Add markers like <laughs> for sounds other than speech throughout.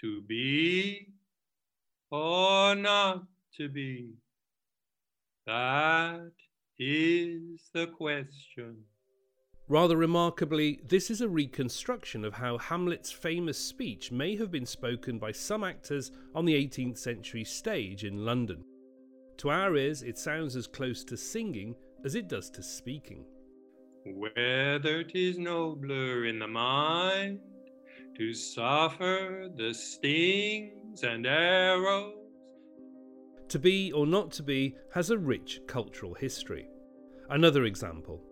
to be or not to be? That is the question. Rather remarkably, this is a reconstruction of how Hamlet's famous speech may have been spoken by some actors on the 18th century stage in London. To our ears, it sounds as close to singing as it does to speaking. Whether 'tis nobler in the mind to suffer the stings and arrows. To be or not to be has a rich cultural history. Another example.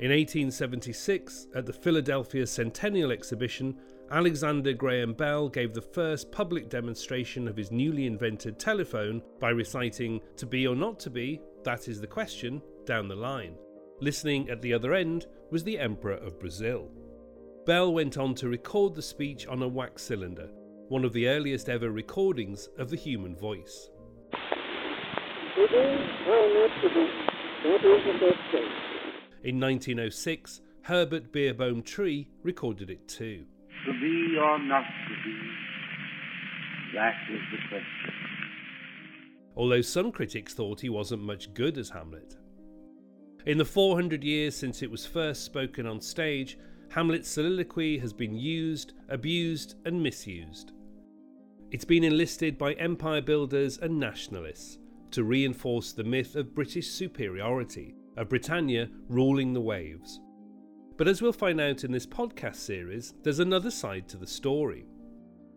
In 1876, at the Philadelphia Centennial Exhibition, Alexander Graham Bell gave the first public demonstration of his newly invented telephone by reciting To be or not to be, that is the question, down the line. Listening at the other end was the Emperor of Brazil. Bell went on to record the speech on a wax cylinder, one of the earliest ever recordings of the human voice. In 1906, Herbert Beerbohm Tree recorded it too. To be or not to be, that is the question. Although some critics thought he wasn't much good as Hamlet. In the 400 years since it was first spoken on stage, Hamlet's soliloquy has been used, abused, and misused. It's been enlisted by empire builders and nationalists to reinforce the myth of British superiority, of Britannia ruling the waves. But as we'll find out in this podcast series, there's another side to the story.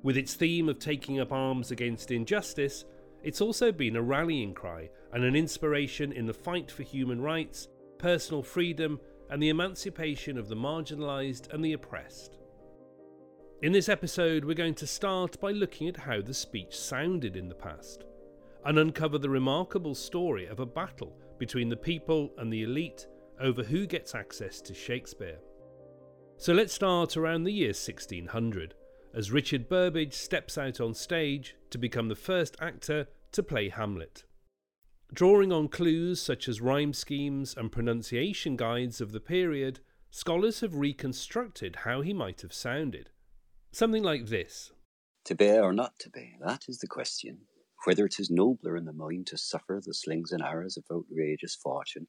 With its theme of taking up arms against injustice, it's also been a rallying cry and an inspiration in the fight for human rights, personal freedom, and the emancipation of the marginalised and the oppressed. In this episode, we're going to start by looking at how the speech sounded in the past and uncover the remarkable story of a battle between the people and the elite over who gets access to Shakespeare. So let's start around the year 1600 as Richard Burbage steps out on stage to become the first actor to play Hamlet. Drawing on clues such as rhyme schemes and pronunciation guides of the period, scholars have reconstructed how he might have sounded. Something like this To be or not to be, that is the question. Whether it is nobler in the mind to suffer the slings and arrows of outrageous fortune,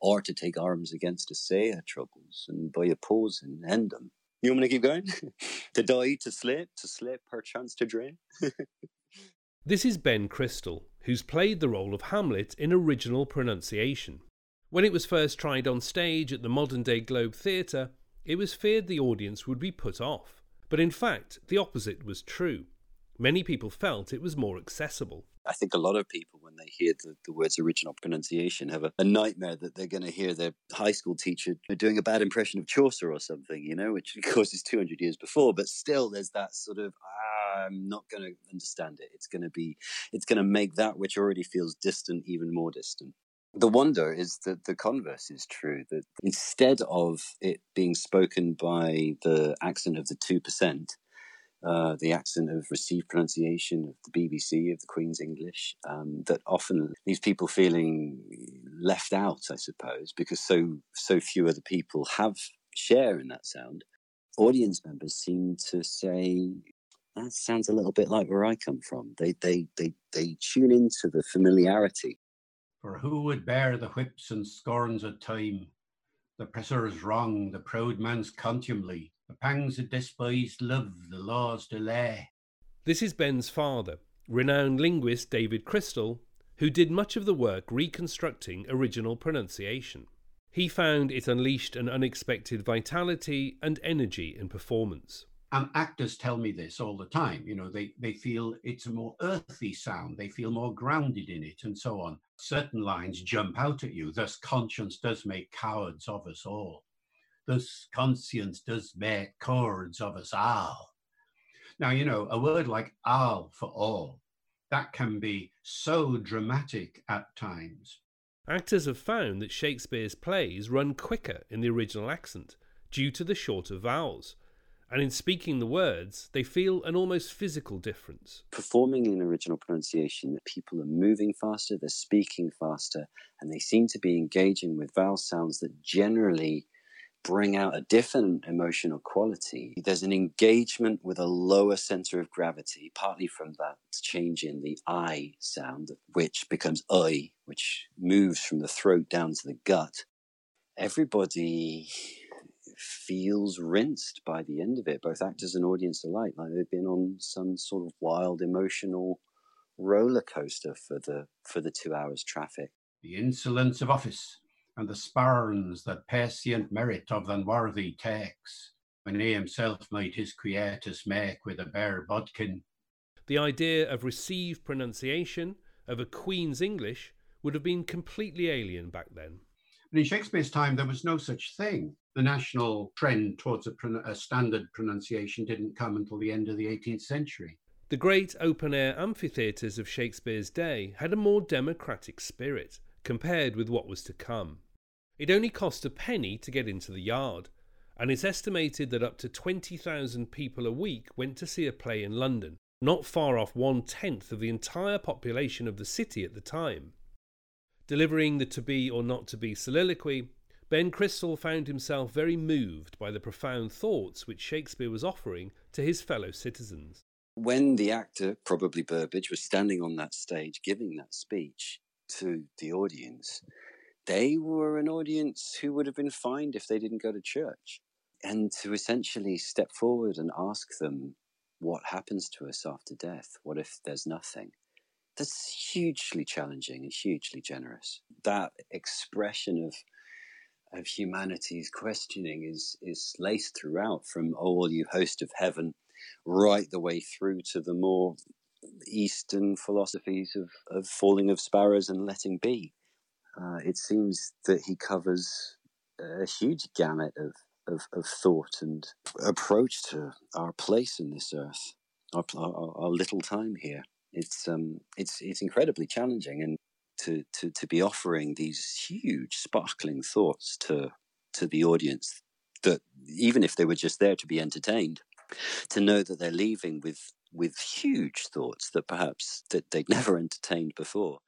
or to take arms against assay troubles, and by opposing end them. You want me to keep going? <laughs> to die, to slip, to slip, perchance to drain. <laughs> this is Ben Crystal, who's played the role of Hamlet in original pronunciation. When it was first tried on stage at the modern day Globe Theatre, it was feared the audience would be put off. But in fact, the opposite was true. Many people felt it was more accessible. I think a lot of people, when they hear the, the words original pronunciation, have a, a nightmare that they're going to hear their high school teacher doing a bad impression of Chaucer or something, you know, which of course is 200 years before. But still, there's that sort of, ah, I'm not going to understand it. It's going to be, it's going to make that which already feels distant even more distant. The wonder is that the converse is true, that instead of it being spoken by the accent of the 2%, uh, the accent of received pronunciation of the BBC, of the Queen's English, um, that often leaves people feeling left out, I suppose, because so so few other people have share in that sound. Audience members seem to say that sounds a little bit like where I come from. They they they they tune into the familiarity. For who would bear the whips and scorns of time, the presser's wrong, the proud man's contumely? The pangs of despised love, the law's delay. This is Ben's father, renowned linguist David Crystal, who did much of the work reconstructing original pronunciation. He found it unleashed an unexpected vitality and energy in performance. And actors tell me this all the time. You know, they, they feel it's a more earthy sound, they feel more grounded in it, and so on. Certain lines jump out at you, thus, conscience does make cowards of us all. Thus, conscience does make cowards of us all. Now, you know, a word like all for all, that can be so dramatic at times. Actors have found that Shakespeare's plays run quicker in the original accent due to the shorter vowels, and in speaking the words, they feel an almost physical difference. Performing in original pronunciation, people are moving faster, they're speaking faster, and they seem to be engaging with vowel sounds that generally bring out a different emotional quality. There's an engagement with a lower center of gravity, partly from that change in the I sound, which becomes I, which moves from the throat down to the gut. Everybody feels rinsed by the end of it, both actors and audience alike, like they've been on some sort of wild emotional roller coaster for the for the two hours traffic. The insolence of office and the spurns that patient merit of the unworthy takes, when he himself might his quietus make with a bare bodkin. The idea of received pronunciation, of a Queen's English, would have been completely alien back then. And in Shakespeare's time, there was no such thing. The national trend towards a, a standard pronunciation didn't come until the end of the 18th century. The great open air amphitheatres of Shakespeare's day had a more democratic spirit compared with what was to come. It only cost a penny to get into the yard, and it's estimated that up to 20,000 people a week went to see a play in London, not far off one tenth of the entire population of the city at the time. Delivering the to be or not to be soliloquy, Ben Crystal found himself very moved by the profound thoughts which Shakespeare was offering to his fellow citizens. When the actor, probably Burbage, was standing on that stage giving that speech to the audience, they were an audience who would have been fined if they didn't go to church. And to essentially step forward and ask them, what happens to us after death? What if there's nothing? That's hugely challenging and hugely generous. That expression of of humanity's questioning is is laced throughout from oh all you host of heaven right the way through to the more eastern philosophies of, of falling of sparrows and letting be uh, it seems that he covers a huge gamut of, of, of, thought and approach to our place in this earth, our, our, our little time here. It's um, it's it's incredibly challenging, and to, to to be offering these huge, sparkling thoughts to to the audience that even if they were just there to be entertained, to know that they're leaving with with huge thoughts that perhaps that they'd <laughs> never entertained before.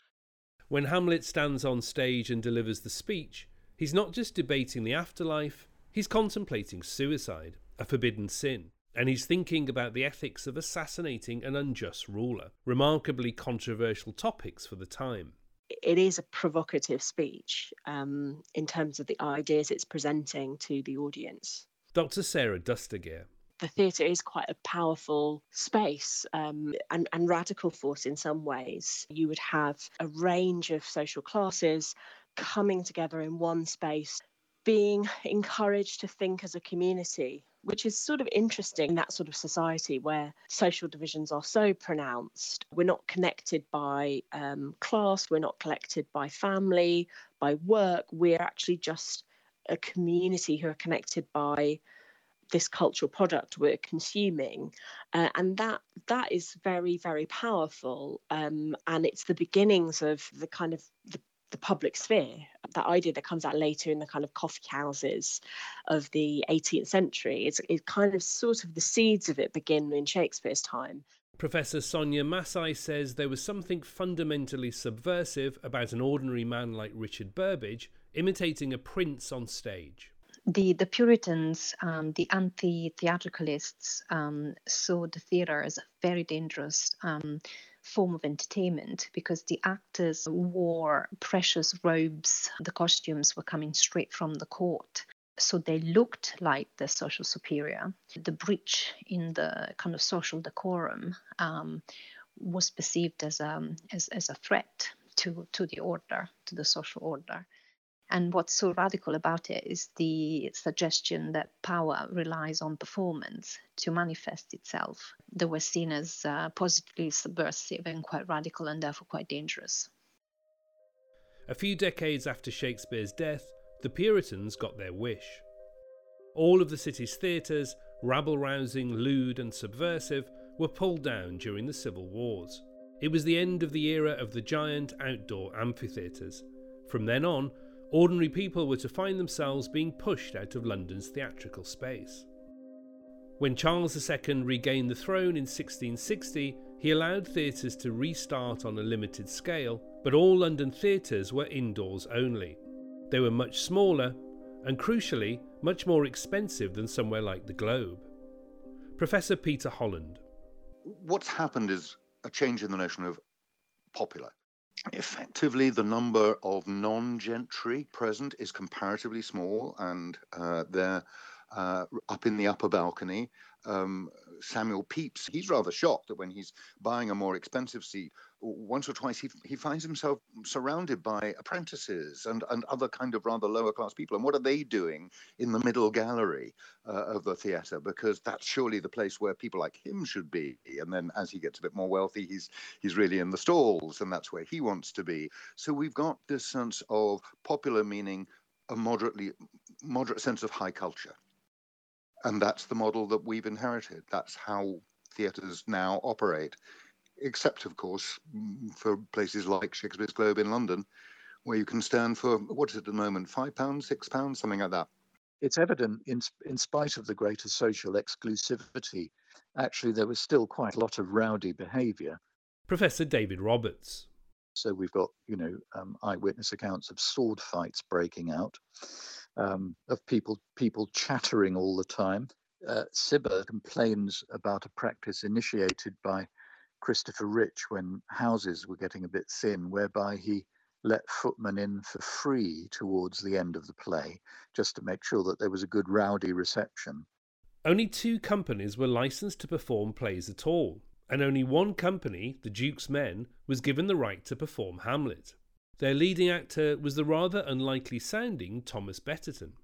When Hamlet stands on stage and delivers the speech, he's not just debating the afterlife, he's contemplating suicide, a forbidden sin, and he's thinking about the ethics of assassinating an unjust ruler, remarkably controversial topics for the time. It is a provocative speech um, in terms of the ideas it's presenting to the audience. Dr. Sarah Dustagheer the theatre is quite a powerful space um, and, and radical force in some ways. You would have a range of social classes coming together in one space, being encouraged to think as a community, which is sort of interesting in that sort of society where social divisions are so pronounced. We're not connected by um, class, we're not connected by family, by work. We're actually just a community who are connected by this cultural product we're consuming uh, and that that is very very powerful um, and it's the beginnings of the kind of the, the public sphere that idea that comes out later in the kind of coffee houses of the 18th century. It's it kind of sort of the seeds of it begin in shakespeare's time. Professor Sonia Massai says there was something fundamentally subversive about an ordinary man like Richard Burbage imitating a prince on stage. The the Puritans, um, the anti-theatricalists, um, saw the theatre as a very dangerous. Um, form of entertainment because the actors wore precious robes. The costumes were coming straight from the court. So they looked like the social superior. The breach in the kind of social decorum um, was perceived as a, um, as, as a threat to, to the order, to the social order. And what's so radical about it is the suggestion that power relies on performance to manifest itself. They were seen as uh, positively subversive and quite radical and therefore quite dangerous. A few decades after Shakespeare's death, the Puritans got their wish. All of the city's theatres, rabble rousing, lewd, and subversive, were pulled down during the Civil Wars. It was the end of the era of the giant outdoor amphitheatres. From then on, ordinary people were to find themselves being pushed out of London's theatrical space. When Charles II regained the throne in 1660, he allowed theatres to restart on a limited scale, but all London theatres were indoors only. They were much smaller, and crucially, much more expensive than somewhere like the Globe. Professor Peter Holland. What's happened is a change in the notion of popular. Effectively, the number of non gentry present is comparatively small, and uh, they're uh, up in the upper balcony. Um, Samuel Pepys, he's rather shocked that when he's buying a more expensive seat, once or twice he, he finds himself surrounded by apprentices and, and other kind of rather lower class people. And what are they doing in the middle gallery uh, of the theatre? Because that's surely the place where people like him should be. And then as he gets a bit more wealthy, he's he's really in the stalls, and that's where he wants to be. So we've got this sense of popular meaning a moderately moderate sense of high culture. And that's the model that we've inherited. That's how theatres now operate, except, of course, mm, for places like Shakespeare's Globe in London, where you can stand for, what is it at the moment, five pounds, six pounds, something like that. It's evident, in, in spite of the greater social exclusivity, actually, there was still quite a lot of rowdy behaviour. Professor David Roberts. So we've got, you know, um, eyewitness accounts of sword fights breaking out um, of people people chattering all the time. Uh, Cibber complains about a practice initiated by Christopher Rich when houses were getting a bit thin, whereby he let footmen in for free towards the end of the play, just to make sure that there was a good rowdy reception. Only two companies were licensed to perform plays at all, and only one company, the Duke's Men, was given the right to perform Hamlet. Their leading actor was the rather unlikely sounding Thomas Betterton.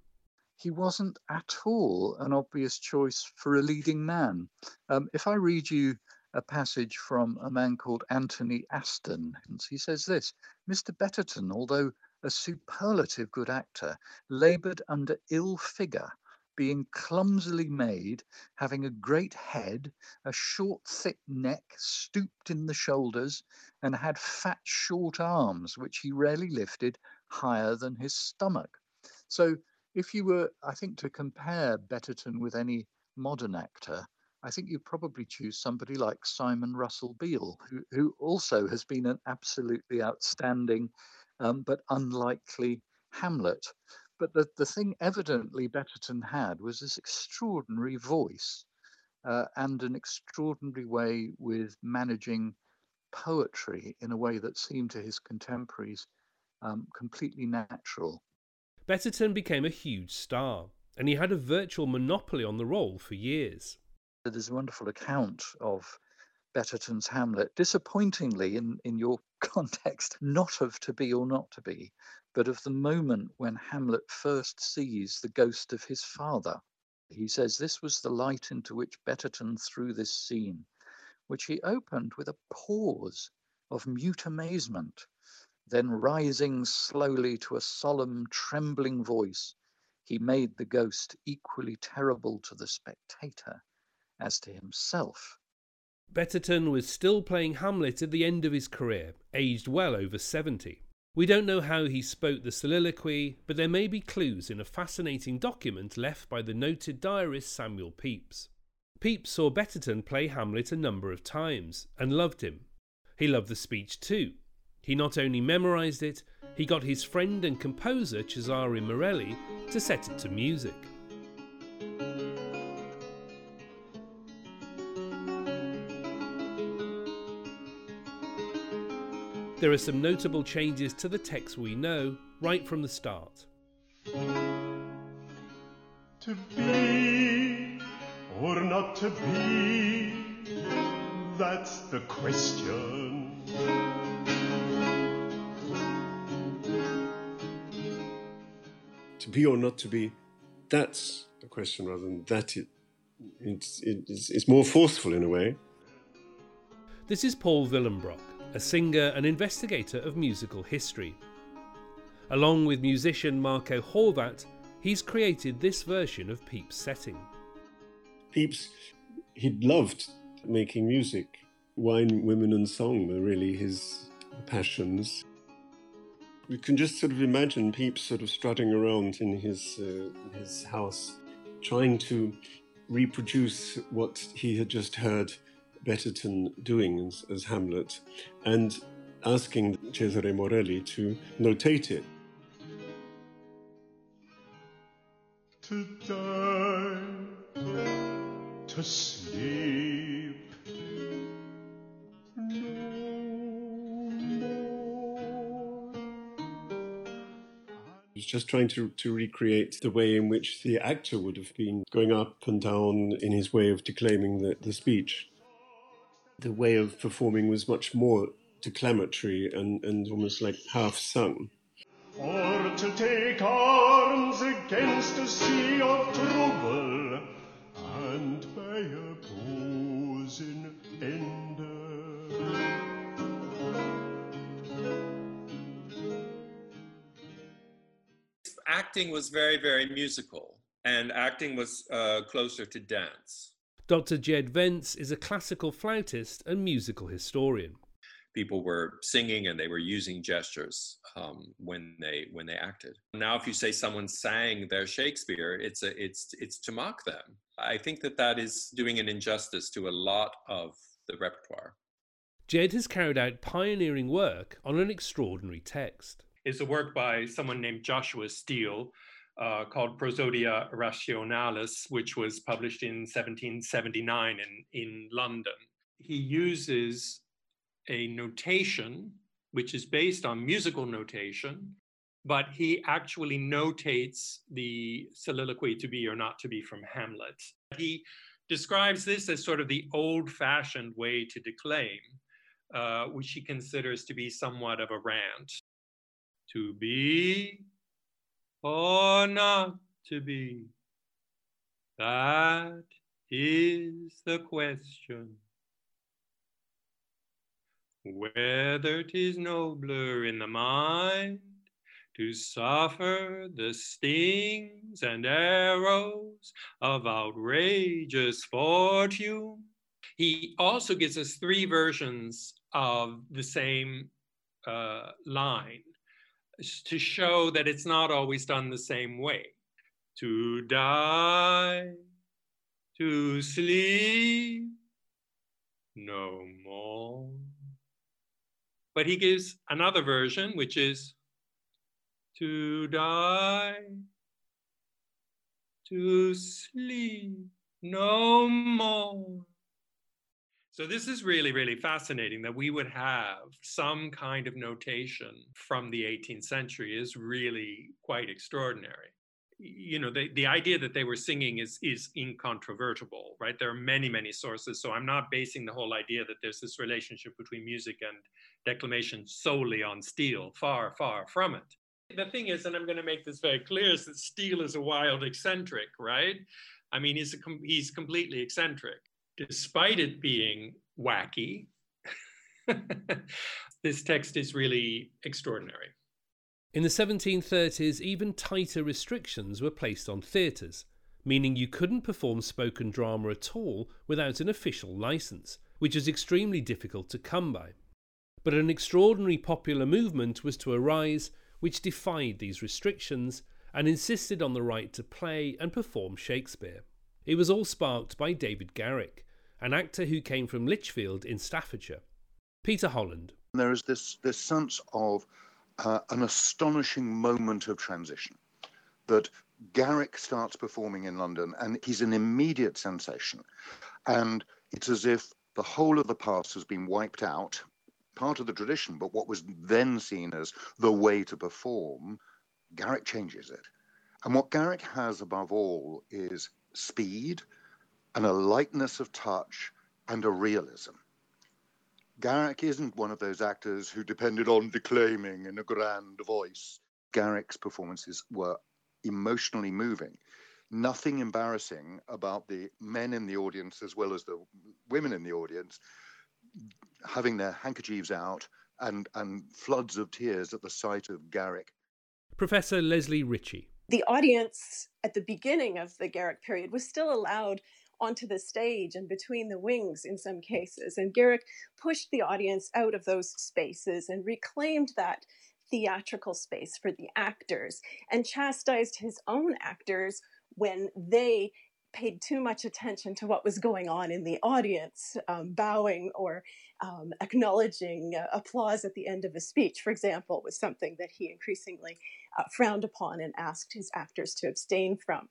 He wasn't at all an obvious choice for a leading man. Um, if I read you a passage from a man called Anthony Aston, he says this Mr. Betterton, although a superlative good actor, laboured under ill figure being clumsily made, having a great head, a short, thick neck, stooped in the shoulders, and had fat, short arms, which he rarely lifted higher than his stomach. So, if you were, I think, to compare Betterton with any modern actor, I think you'd probably choose somebody like Simon Russell Beale, who, who also has been an absolutely outstanding um, but unlikely Hamlet. But the, the thing evidently Betterton had was this extraordinary voice uh, and an extraordinary way with managing poetry in a way that seemed to his contemporaries um, completely natural. Betterton became a huge star, and he had a virtual monopoly on the role for years. There's a wonderful account of Betterton's Hamlet, disappointingly in, in your <laughs> context, not of to be or not to be, but of the moment when Hamlet first sees the ghost of his father. He says this was the light into which Betterton threw this scene, which he opened with a pause of mute amazement. Then, rising slowly to a solemn, trembling voice, he made the ghost equally terrible to the spectator as to himself. Betterton was still playing Hamlet at the end of his career, aged well over 70. We don't know how he spoke the soliloquy, but there may be clues in a fascinating document left by the noted diarist Samuel Pepys. Pepys saw Betterton play Hamlet a number of times and loved him. He loved the speech too. He not only memorised it, he got his friend and composer Cesare Morelli to set it to music. There are some notable changes to the text we know right from the start. To be or not to be, that's the question. To be or not to be, that's the question rather than that it, it's, it's, it's more forceful in a way. This is Paul Willenbrock a singer and investigator of musical history. Along with musician Marco Horvat, he's created this version of Pepys' setting. Pepys, he loved making music. Wine, women, and song were really his passions. You can just sort of imagine Pepys sort of strutting around in his, uh, his house, trying to reproduce what he had just heard Betterton doing as, as Hamlet and asking Cesare Morelli to notate it. To die, to sleep. He was just trying to, to recreate the way in which the actor would have been going up and down in his way of declaiming the, the speech. The way of performing was much more declamatory and, and almost like half sung. Or to take arms against a sea of trouble and by opposing ender. Acting was very, very musical, and acting was uh, closer to dance. Dr. Jed Wentz is a classical flautist and musical historian. People were singing and they were using gestures um, when they when they acted. Now, if you say someone sang their Shakespeare, it's a it's it's to mock them. I think that that is doing an injustice to a lot of the repertoire. Jed has carried out pioneering work on an extraordinary text. It's a work by someone named Joshua Steele uh, called Prosodia Rationalis, which was published in 1779 in, in London. He uses a notation which is based on musical notation, but he actually notates the soliloquy to be or not to be from Hamlet. He describes this as sort of the old fashioned way to declaim, uh, which he considers to be somewhat of a rant. To be or not to be, that is the question. Whether 'tis nobler in the mind to suffer the stings and arrows of outrageous fortune. He also gives us three versions of the same uh, line to show that it's not always done the same way. To die, to sleep, no more. But he gives another version, which is to die, to sleep no more. So this is really, really fascinating that we would have some kind of notation from the 18th century is really quite extraordinary. You know, the, the idea that they were singing is is incontrovertible, right? There are many, many sources. So I'm not basing the whole idea that there's this relationship between music and declamation solely on Steele. Far, far from it. The thing is, and I'm going to make this very clear, is that Steele is a wild eccentric, right? I mean, he's a, he's completely eccentric despite it being wacky, <laughs> this text is really extraordinary. In the 1730s, even tighter restrictions were placed on theatres, meaning you couldn't perform spoken drama at all without an official licence, which was extremely difficult to come by. But an extraordinary popular movement was to arise which defied these restrictions and insisted on the right to play and perform Shakespeare. It was all sparked by David Garrick, an actor who came from Lichfield in Staffordshire. Peter Holland. There is this, this sense of uh, an astonishing moment of transition that Garrick starts performing in London and he's an immediate sensation. And it's as if the whole of the past has been wiped out, part of the tradition, but what was then seen as the way to perform, Garrick changes it. And what Garrick has above all is speed and a lightness of touch and a realism. Garrick isn't one of those actors who depended on declaiming in a grand voice. Garrick's performances were emotionally moving. Nothing embarrassing about the men in the audience as well as the women in the audience having their handkerchiefs out and, and floods of tears at the sight of Garrick. Professor Leslie Ritchie. The audience at the beginning of the Garrick period was still allowed onto the stage and between the wings in some cases. And Garrick pushed the audience out of those spaces and reclaimed that theatrical space for the actors and chastised his own actors when they paid too much attention to what was going on in the audience, um, bowing or um, acknowledging uh, applause at the end of a speech, for example, was something that he increasingly uh, frowned upon and asked his actors to abstain from.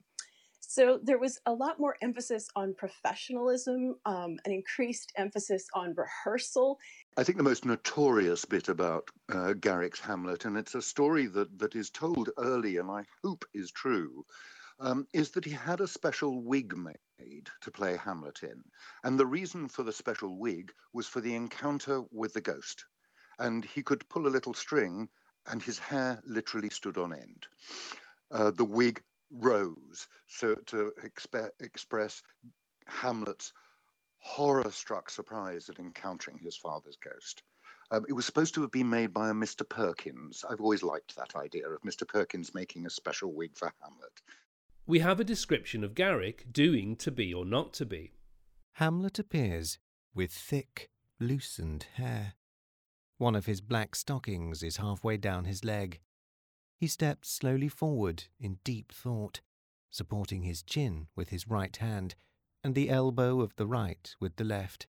So there was a lot more emphasis on professionalism, um, an increased emphasis on rehearsal. I think the most notorious bit about uh, Garrick's Hamlet, and it's a story that, that is told early and I hope is true, um, is that he had a special wig made to play Hamlet in. And the reason for the special wig was for the encounter with the ghost. And he could pull a little string, and his hair literally stood on end. Uh, the wig rose so to express Hamlet's horror struck surprise at encountering his father's ghost. Um, it was supposed to have been made by a Mr. Perkins. I've always liked that idea of Mr. Perkins making a special wig for Hamlet. We have a description of Garrick doing to be or not to be. Hamlet appears with thick, loosened hair. One of his black stockings is halfway down his leg. He steps slowly forward in deep thought, supporting his chin with his right hand and the elbow of the right with the left.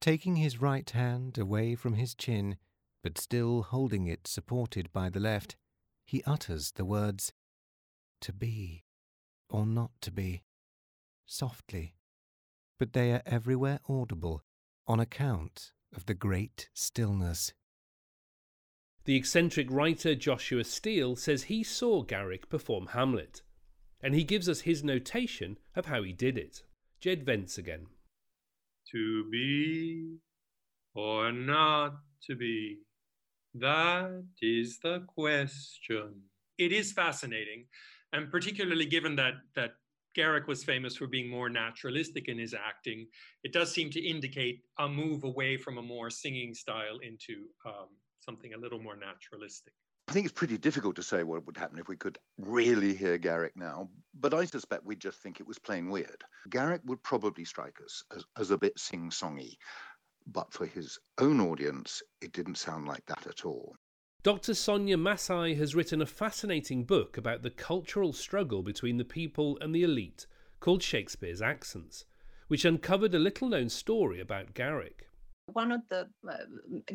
Taking his right hand away from his chin, but still holding it supported by the left, he utters the words, To be, or not to be, softly, but they are everywhere audible on account of the great stillness. The eccentric writer Joshua Steele says he saw Garrick perform Hamlet, and he gives us his notation of how he did it. Jed Wentz again. To be or not to be, that is the question. It is fascinating, and particularly given that that Garrick was famous for being more naturalistic in his acting, it does seem to indicate a move away from a more singing style into um, something a little more naturalistic. I think it's pretty difficult to say what would happen if we could really hear Garrick now, but I suspect we'd just think it was plain weird. Garrick would probably strike us as, as a bit sing songy, but for his own audience, it didn't sound like that at all. Dr. Sonia Massai has written a fascinating book about the cultural struggle between the people and the elite called Shakespeare's Accents, which uncovered a little known story about Garrick one of the uh,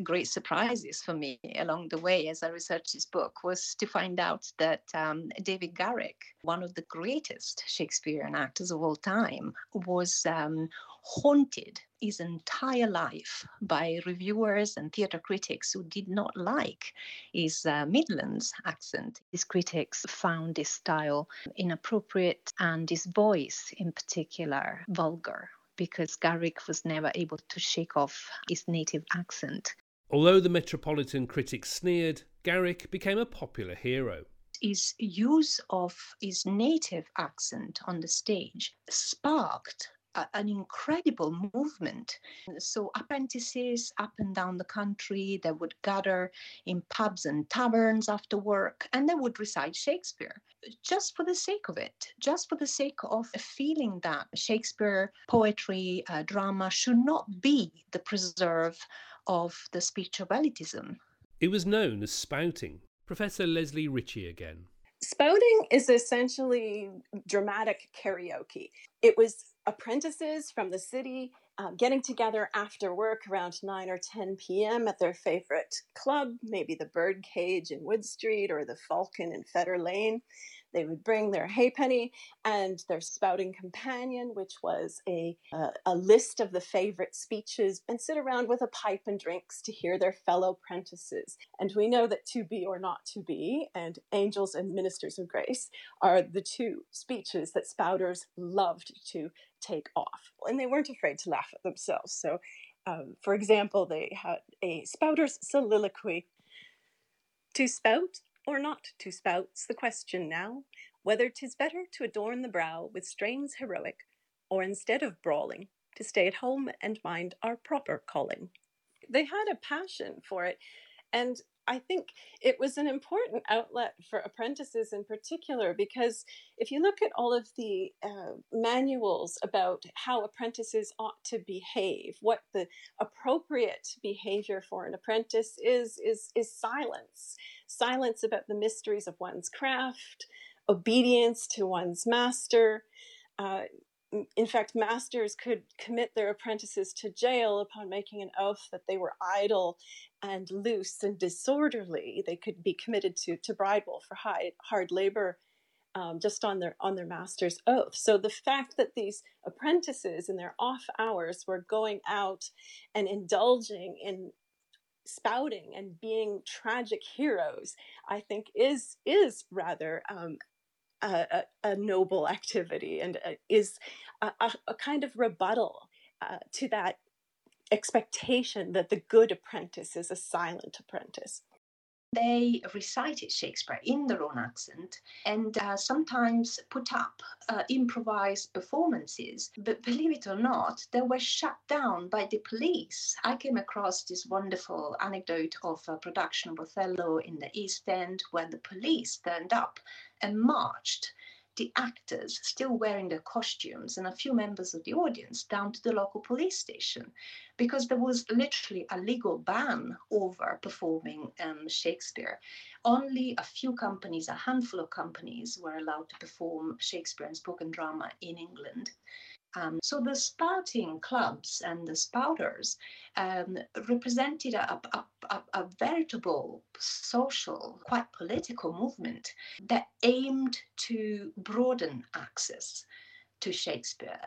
great surprises for me along the way as I researched this book was to find out that um, David Garrick, one of the greatest Shakespearean actors of all time, was um, haunted his entire life by reviewers and theatre critics who did not like his uh, Midlands accent. His critics found his style inappropriate and his voice, in particular, vulgar because Garrick was never able to shake off his native accent. Although the Metropolitan critics sneered, Garrick became a popular hero. His use of his native accent on the stage sparked an incredible movement. So apprentices up and down the country, they would gather in pubs and taverns after work, and they would recite Shakespeare just for the sake of it, just for the sake of feeling that Shakespeare poetry, uh, drama should not be the preserve of the speech of elitism. It was known as spouting. Professor Leslie Ritchie again. Spouting is essentially dramatic karaoke. It was apprentices from the city uh, getting together after work around 9 or 10 p.m. at their favorite club, maybe the Birdcage in Wood Street or the Falcon in Fetter Lane. They would bring their halfpenny and their spouting companion, which was a, uh, a list of the favorite speeches, and sit around with a pipe and drinks to hear their fellow apprentices. And we know that To Be or Not to Be and Angels and Ministers of Grace are the two speeches that spouters loved to take off. And they weren't afraid to laugh at themselves. So, um, for example, they had a spouter's soliloquy. To spout or not to spout's the question now, whether 'tis better to adorn the brow with strains heroic, or instead of brawling, to stay at home and mind our proper calling. They had a passion for it, and I think it was an important outlet for apprentices in particular because if you look at all of the uh, manuals about how apprentices ought to behave, what the appropriate behavior for an apprentice is, is, is silence. Silence about the mysteries of one's craft, obedience to one's master. Uh, in fact, masters could commit their apprentices to jail upon making an oath that they were idle and loose and disorderly. They could be committed to, to bridewell for high, hard labor um, just on their on their master's oath. So the fact that these apprentices in their off hours were going out and indulging in spouting and being tragic heroes, I think is is rather um, a, a, a, noble activity and uh, is a, a, kind of rebuttal uh, to that expectation that the good apprentice is a silent apprentice they recited Shakespeare in their own accent and uh, sometimes put up uh, improvised performances. But believe it or not, they were shut down by the police. I came across this wonderful anecdote of a production of Othello in the East End where the police turned up and marched the actors still wearing their costumes and a few members of the audience down to the local police station because there was literally a legal ban over performing um, Shakespeare. Only a few companies, a handful of companies, were allowed to perform Shakespeare and spoken drama in England. Um, so the spouting clubs and the spouters um, represented a, a, a, a, veritable social, quite political movement that aimed to broaden access to Shakespeare.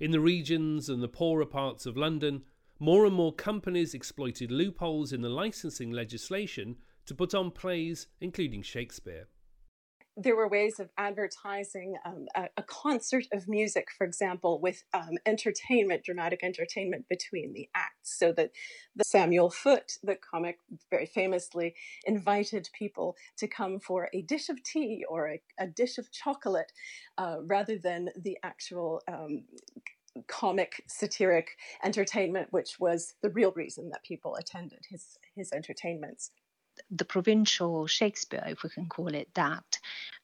In the regions and the poorer parts of London, more and more companies exploited loopholes in the licensing legislation to put on plays including Shakespeare there were ways of advertising um, a, a, concert of music, for example, with um, entertainment, dramatic entertainment between the acts. So that the Samuel Foote, the comic, very famously invited people to come for a dish of tea or a, a dish of chocolate uh, rather than the actual. Um, comic satiric entertainment which was the real reason that people attended his his entertainments the provincial Shakespeare, if we can call it that,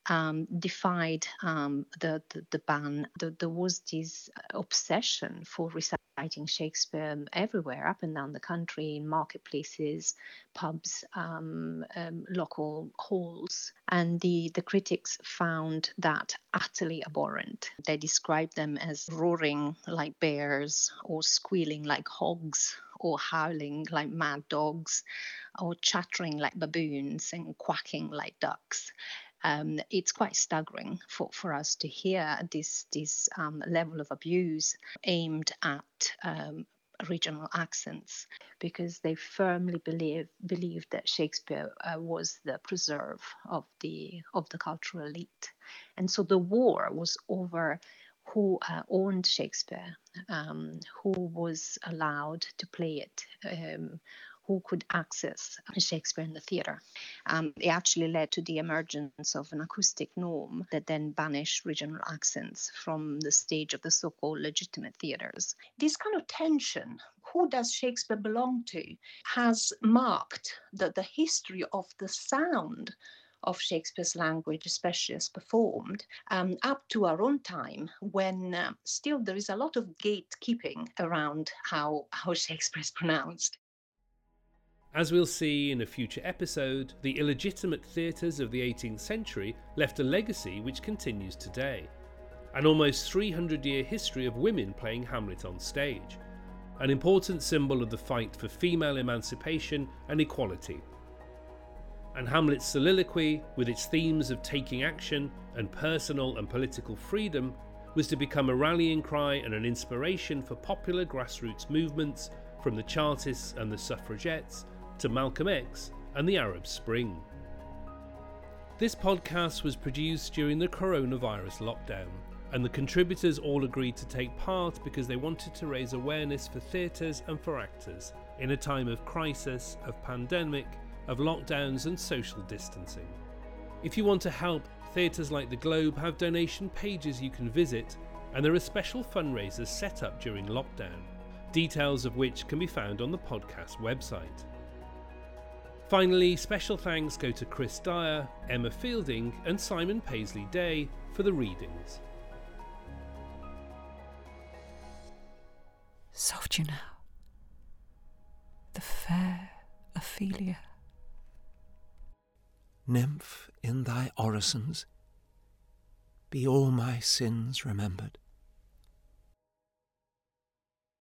um, defied um, the, the, the ban. The, there was this obsession for reciting Shakespeare everywhere, up and down the country, in marketplaces, pubs, um, um local halls. And the, the critics found that utterly abhorrent. They described them as roaring like bears or squealing like hogs or howling like mad dogs or chattering like baboons and quacking like ducks. Um, it's quite staggering for, for us to hear this this um, level of abuse aimed at um, regional accents because they firmly believe believed that Shakespeare uh, was the preserve of the of the cultural elite, and so the war was over who uh, owned Shakespeare, um, who was allowed to play it, um, who could access Shakespeare in the theatre. Um, it actually led to the emergence of an acoustic norm that then banished regional accents from the stage of the so called legitimate theatres. This kind of tension, who does Shakespeare belong to, has marked the, the history of the sound of Shakespeare's language, especially as performed, um, up to our own time, when uh, still there is a lot of gatekeeping around how, how Shakespeare is pronounced. As we'll see in a future episode, the illegitimate theatres of the 18th century left a legacy which continues today. An almost 300 year history of women playing Hamlet on stage, an important symbol of the fight for female emancipation and equality and Hamlet's soliloquy, with its themes of taking action and personal and political freedom, was to become a rallying cry and an inspiration for popular grassroots movements from the Chartists and the suffragettes to Malcolm X and the Arab Spring. This podcast was produced during the coronavirus lockdown, and the contributors all agreed to take part because they wanted to raise awareness for theatres and for actors in a time of crisis, of pandemic, of lockdowns and social distancing. If you want to help, theatres like the Globe have donation pages you can visit, and there are special fundraisers set up during lockdown, details of which can be found on the podcast website. Finally, special thanks go to Chris Dyer, Emma Fielding, and Simon Paisley Day for the readings. Soft you now, the fair Ophelia nymph in thy orisons, be all my sins remembered.